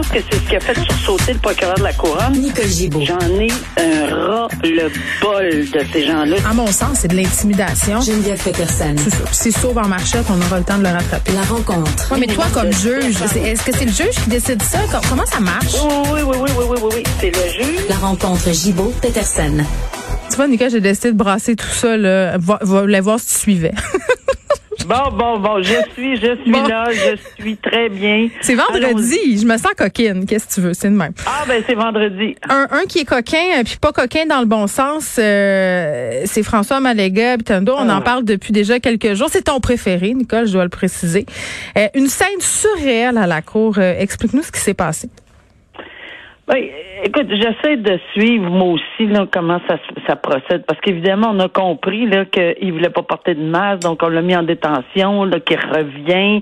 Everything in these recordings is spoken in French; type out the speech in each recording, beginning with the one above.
pense que c'est ce qui a fait sursauter le procureur de la Couronne. Nicole Gibault. J'en ai un ras-le-bol de ces gens-là. À mon sens, c'est de l'intimidation. Geneviève Peterson. C'est sauve en marchette, on aura le temps de le rattraper. La rencontre. Ouais, mais toi, comme juge, est-ce que c'est le juge qui décide ça? Com- Comment ça marche? Oui, oui, oui, oui, oui, oui, oui, oui. C'est le juge. La rencontre Gibault-Peterson. Tu vois, Nicole, j'ai décidé de brasser tout ça, là. Va, voulais voir si tu suivais. Bon, bon, bon, je suis, je suis Bon. là, je suis très bien. c'est vendredi. Je me sens coquine. Qu'est-ce que tu veux? C'est de même. Ah, ben, c'est vendredi. Un, un qui est coquin, euh, puis pas coquin dans le bon sens, euh, c'est François Maléga Bitando. On Ah. en parle depuis déjà quelques jours. C'est ton préféré, Nicole, je dois le préciser. Euh, une scène surréelle à la cour. Euh, Explique-nous ce qui s'est passé. Oui, écoute, j'essaie de suivre moi aussi là, comment ça, ça procède. Parce qu'évidemment on a compris là qu'il voulait pas porter de masque, donc on l'a mis en détention, là qu'il revient,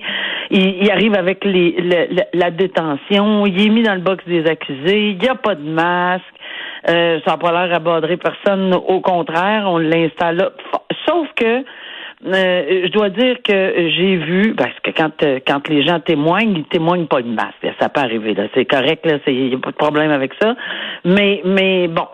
il, il arrive avec les le- la détention, il est mis dans le box des accusés, il n'y a pas de masque, euh, ça n'a pas l'air à personne, au contraire, on l'installe sauf que euh, je dois dire que j'ai vu, parce que quand euh, quand les gens témoignent, ils témoignent pas de masse. Ça peut arriver, là. C'est correct, là. Il n'y a pas de problème avec ça. Mais, mais bon.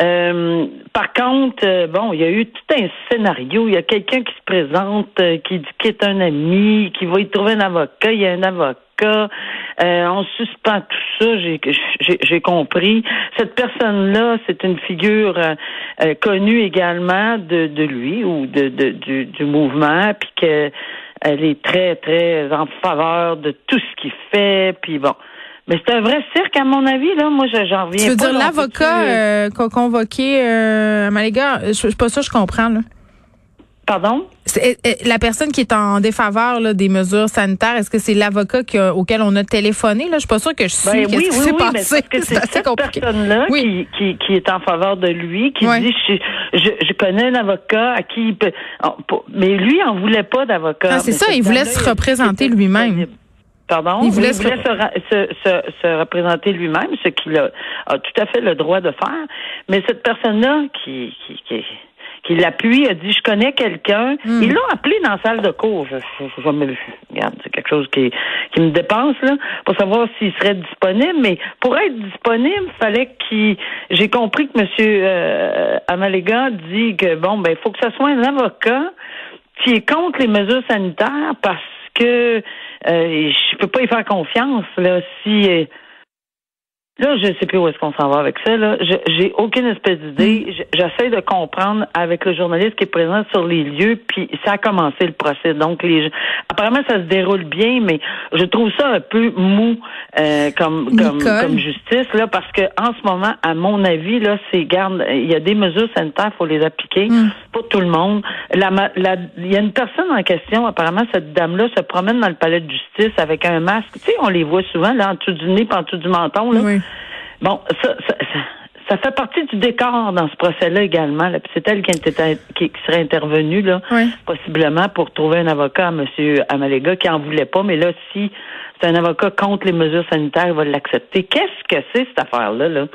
Euh, par contre, euh, bon, il y a eu tout un scénario. Il y a quelqu'un qui se présente, euh, qui dit qu'il est un ami, qui va y trouver un avocat. Il y a un avocat. Euh, on suspend tout ça. J'ai, compris. Cette personne-là, c'est une figure euh, euh, connue également de, de lui ou de, de du, du mouvement, puis que elle est très très en faveur de tout ce qu'il fait. Puis bon. Mais c'est un vrai cirque, à mon avis, là. Moi, je- j'en reviens Tu veux pas. dire l'avocat euh, qu'a convoqué euh, Maléga? Je je suis pas ça, je comprends. Là. Pardon? Euh, euh, la personne qui est en défaveur là, des mesures sanitaires, est-ce que c'est l'avocat auquel on a téléphoné? Là? Je suis pas sûre que je suis. Ben oui, oui, oui, mais passé? parce que c'est cette personne-là Oui. qui, qui, qui est en faveur de lui, qui dit je, je, je connais un avocat à qui il peut. mais lui, en voulait pas d'avocat. Ah, c'est Mais ça, il voulait se il représenter lui-même. Pardon? Il voulait se- se, ra- se, se- se représenter lui-même, ce qu'il a, a tout à fait le droit de faire. Mais cette personne-là qui, qui, qui, qui l'appuie a dit je connais quelqu'un. Hmm. Il l'a appelé dans la salle de cours. Je, je, je me- regarde, c'est quelque chose qui, qui me dépense là pour savoir s'il serait disponible. Mais pour être disponible, fallait qu'il. J'ai compris que Monsieur euh, Amalega dit que bon ben il faut que ce soit un avocat qui est contre les mesures sanitaires parce que euh, je peux pas y faire confiance là si euh, Là, je sais plus où est-ce qu'on s'en va avec ça. Là, j'ai aucune espèce d'idée. Je- J'essaie de comprendre avec le journaliste qui est présent sur les lieux, puis ça a commencé le procès. Donc, les, apparemment, ça se déroule bien, mais je trouve ça un peu mou euh, comme comme, comme justice là, parce que en ce moment, à mon avis, là, c'est garde. Il y a des mesures sanitaires, faut les appliquer Mm. pour tout le monde. La, la- il y a une personne en question. Apparemment, cette dame-là se promène dans le palais de justice avec un masque. Tu sais, on les voit souvent là en dessous du nez, en dessous du menton là. Oui. Bon, ça, ça, ça, ça fait partie du décor dans ce procès-là également. Là. Puis C'est elle qui, était- qui, qui serait intervenue, là, Oui. possiblement, pour trouver un avocat à M. Amalega qui en voulait pas. Mais là, si c'est un avocat contre les mesures sanitaires, il va l'accepter. Qu'est-ce que c'est cette affaire-là? Là?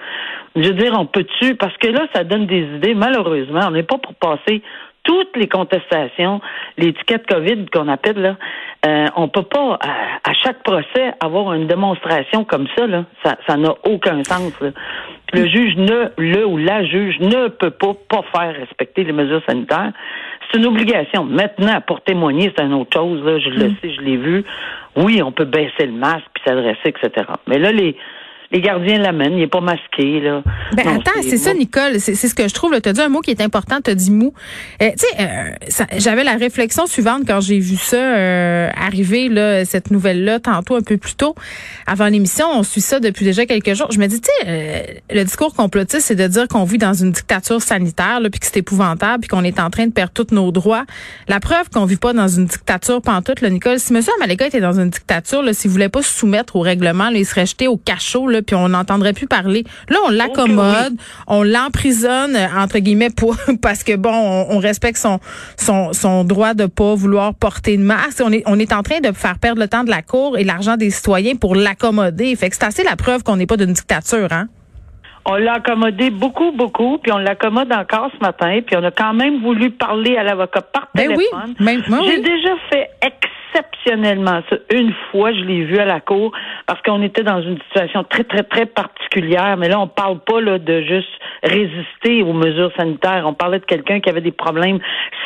Je veux dire, on peut-tu? Parce que là, ça donne des idées. Malheureusement, on n'est pas pour passer toutes les contestations, l'étiquette COVID qu'on appelle là, euh, on peut pas à, à chaque procès avoir une démonstration comme ça là, ça ça n'a aucun sens. là. Le juge ne le ou la juge ne peut pas pas faire respecter les mesures sanitaires. C'est une obligation. Maintenant, pour témoigner, c'est une autre chose là. Je le sais, je l'ai vu. Oui, on peut baisser le masque puis s'adresser, etc. Mais là, les les gardiens l'amènent, il n'est pas masqué, là. Ben Non, attends, c'est ça, Nicole. C'est c'est ce que je trouve. Tu as dit un mot qui est important. Tu as dit mou. Euh, tu sais, euh, ça- j'avais la réflexion suivante quand j'ai vu ça euh, arriver, là, cette nouvelle-là, tantôt un peu plus tôt, avant l'émission. On suit ça depuis déjà quelques jours. Je me dis, tu sais, euh, le discours complotiste, c'est de dire qu'on vit dans une dictature sanitaire, puis que c'est épouvantable, puis qu'on est en train de perdre tous nos droits. La preuve qu'on vit pas dans une dictature pantoute, là, Nicole, si M. Amaleka était dans une dictature, s'il voulait pas se soumettre au règlement, là, il serait jeté au cachot, là, puis on n'entendrait plus parler. Là, on l'accommode, on l'emprisonne entre guillemets pour parce que bon, on, on respecte son son son droit de pas vouloir porter de masque. On est on est en train de faire perdre le temps de la cour et l'argent des citoyens pour l'accommoder. Fait que c'est assez la preuve qu'on n'est pas d'une dictature, hein? On l'a accommodé beaucoup, beaucoup, puis on l'accommode encore ce matin, puis on a quand même voulu parler à l'avocat par Ben oui, téléphone. moi, J'ai déjà fait exceptionnellement ça. Une fois, je l'ai vu à la cour parce qu'on était dans une situation très, très, très particulière. Mais là, on parle pas là, de juste résister aux mesures sanitaires. On parlait de quelqu'un qui avait des problèmes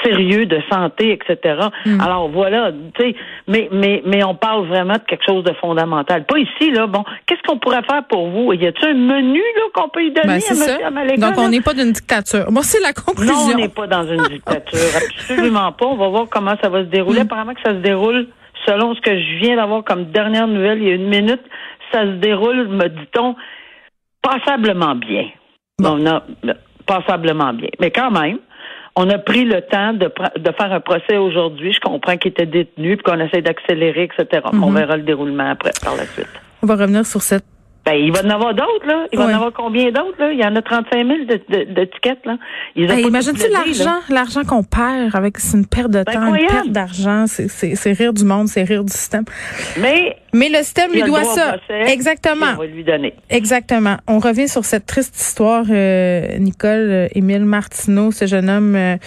sérieux de santé, etc. Mm. Alors voilà, tu sais, mais, mais, mais on parle vraiment de quelque chose de fondamental. Pas ici, là. Bon, qu'est-ce qu'on pourrait faire pour vous? Y a-t-il un menu là qu'on peut y donner ben, à Donc, on n'est pas d'une dictature. Moi, c'est la conclusion. Non, on n'est pas dans une dictature. Absolument pas. On va voir comment ça va se dérouler. Mm. Apparemment que ça se déroule selon ce que je viens d'avoir comme dernière nouvelle il y a une minute, ça se déroule, me dit-on, passablement bien. On a passablement bien. Mais quand même, on a pris le temps de, de faire un procès aujourd'hui. Je comprends qu'il était détenu, puis qu'on essaie d'accélérer, etc. On mm-hmm. verra le déroulement après, par la suite. On va revenir sur cette ben, il va en avoir d'autres, là. Il va en avoir combien d'autres, là? Il y en a 35 000 d'étiquettes, là. Ben, imagine-tu l'argent, l'argent qu'on perd avec, c'est une perte de temps, une perte d'argent. C'est rire du monde, c'est rire du système. Mais. Mais le système lui doit ça. Exactement. On va lui donner. Exactement. On revient sur cette triste histoire, euh, Nicole, euh, Émile Martineau, ce jeune homme, euh,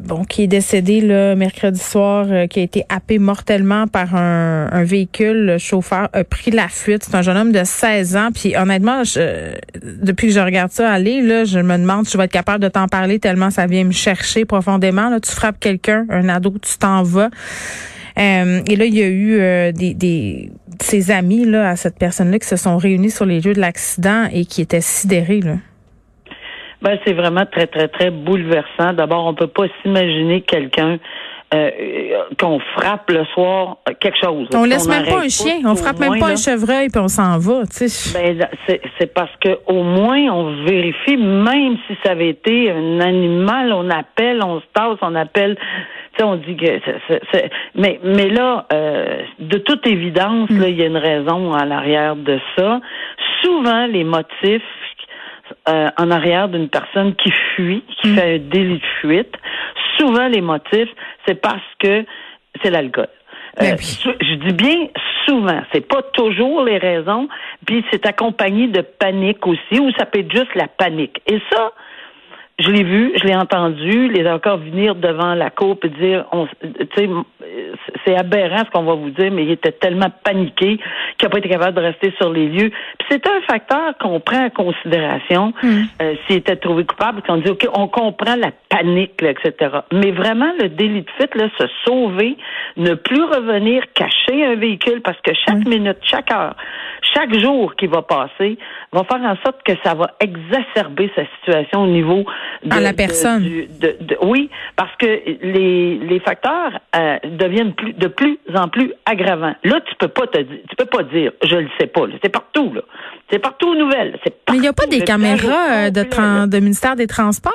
bon, qui est décédé le mercredi soir, euh, qui a été happé mortellement par un, véhicule. Le chauffeur a pris la fuite. C'est un jeune homme de 16 ans. Puis honnêtement, je, depuis que je regarde ça aller, là, je me demande si je vais être capable de t'en parler tellement ça vient me chercher profondément. Là, tu frappes quelqu'un, un ado, tu t'en vas. Euh, et là, il y a eu des, des ses amis là, à cette personne-là qui se sont réunis sur les lieux de l'accident et qui étaient sidérés. Là. Ben, c'est vraiment très, très, très bouleversant. D'abord, on peut pas s'imaginer quelqu'un euh, qu'on frappe le soir quelque chose. On laisse même pas un chien, on frappe même pas un chevreuil puis on s'en va, tu sais. Ben, c'est parce que au moins on vérifie, même si ça avait été un animal, on appelle, on se tasse, on appelle. Tu sais, on dit que mais mais là, euh, de toute évidence, là, il y a une raison à l'arrière de ça. Souvent, les motifs euh, en arrière d'une personne qui fuit, qui mm. fait un délit de fuite. Souvent, les motifs, c'est parce que c'est l'alcool. Euh, ben je dis bien souvent, c'est pas toujours les raisons, puis c'est accompagné de panique aussi, ou ça peut être juste la panique. Et ça, je l'ai vu, je l'ai entendu, les avocats venir devant la cour et dire, c'est aberrant ce qu'on va vous dire, mais il était tellement paniqué qu'il n'a pas été capable de rester sur les lieux. Puis c'est un facteur qu'on prend en considération hmm. euh, s'il était trouvé coupable, qu'on dit, OK, on comprend la panique, etc. Mais vraiment, le délit de fuite, là, se sauver, ne plus revenir cacher un véhicule, parce que chaque hmm. minute, chaque heure, chaque jour qui va passer va faire en sorte que ça va exacerber sa situation au niveau de, la personne. oui, parce que les, les facteurs euh, deviennent plus, de plus en plus aggravants. Là, tu peux pas te tu peux pas dire, je le sais pas. C'est partout là. C'est partout aux nouvelles. Mais il n'y a pas des caméras euh, de, de ministère des Transports?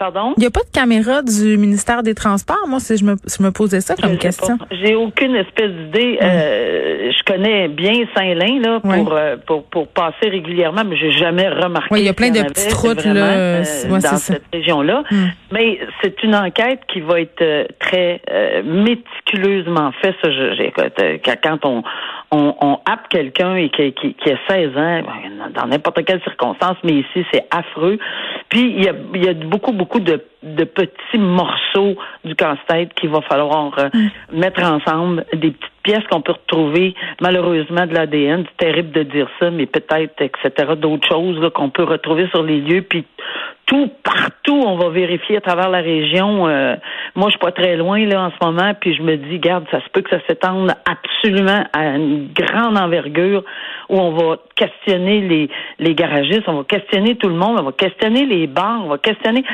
Pardon? Il n'y a pas de caméra du ministère des Transports. Moi, si je me, je me posais ça comme question. J'ai aucune espèce d'idée. Euh, je connais bien Saint-Lin là pour, euh, pour, pour passer régulièrement, mais j'ai jamais remarqué. Oui, il y a plein de petites routes là, euh, dans cette région-là. Hmm. Mais c'est une enquête qui va être très méticuleusement faite. Ça, je, quand on on, on happe quelqu'un et qui, qui, qui, a 16 ans, ben, dans n'importe quelle circonstance, mais ici, c'est affreux. Puis, il y a, il y a beaucoup, beaucoup de, de petits morceaux du casse-tête qu'il va falloir euh, mettre ensemble, des petites pièces qu'on peut retrouver, malheureusement, de l'ADN. C'est terrible de dire ça, mais peut-être, etc., d'autres choses qu'on peut retrouver sur les lieux. Puis, tout, partout, on va vérifier à travers la région. Euh, moi, je suis pas très loin là en ce moment, puis je me dis, garde, ça se peut que ça s'étende absolument à une grande envergure où on va questionner les, les garagistes, on va questionner tout le monde, on va questionner les bars, on va questionner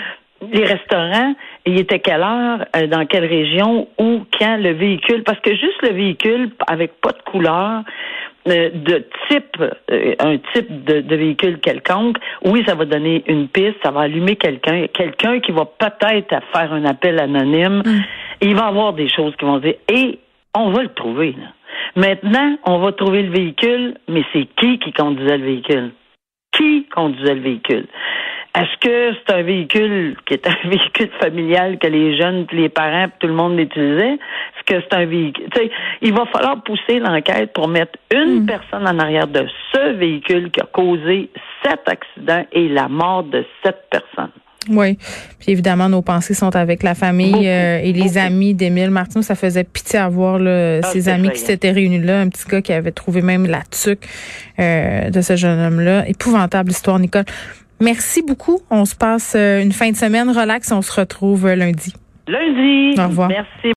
les restaurants, il était quelle heure, euh, dans quelle région, où, quand le véhicule, parce que juste le véhicule avec pas de couleur, euh, de type, euh, un type de, véhicule quelconque, oui, ça va donner une piste, ça va allumer quelqu'un, quelqu'un qui va peut-être faire un appel anonyme. Mm. il va y avoir des choses qui vont dire, et on va le trouver. Maintenant, on va trouver le véhicule, mais c'est qui qui conduisait le véhicule? Qui conduisait le véhicule? Est-ce que c'est un véhicule qui est un véhicule familial que les jeunes, les parents, tout le monde l'utilisait? Est-ce que c'est un véhicule? T'sais, il va falloir pousser l'enquête pour mettre une hmm. personne en arrière de ce véhicule qui a causé cet accident et la mort de cette personne. Oui. Puis évidemment, nos pensées sont avec la famille euh, et les amis d'Émile Martin. Ça faisait pitié à voir là, ah, ses amis qui s'étaient réunis là. Un petit gars qui avait trouvé même la tuque euh, de ce jeune homme-là. Épouvantable histoire, Nicole. Merci beaucoup. On se passe euh, une fin de semaine relax. On se retrouve euh, lundi. Lundi. Au revoir. Merci.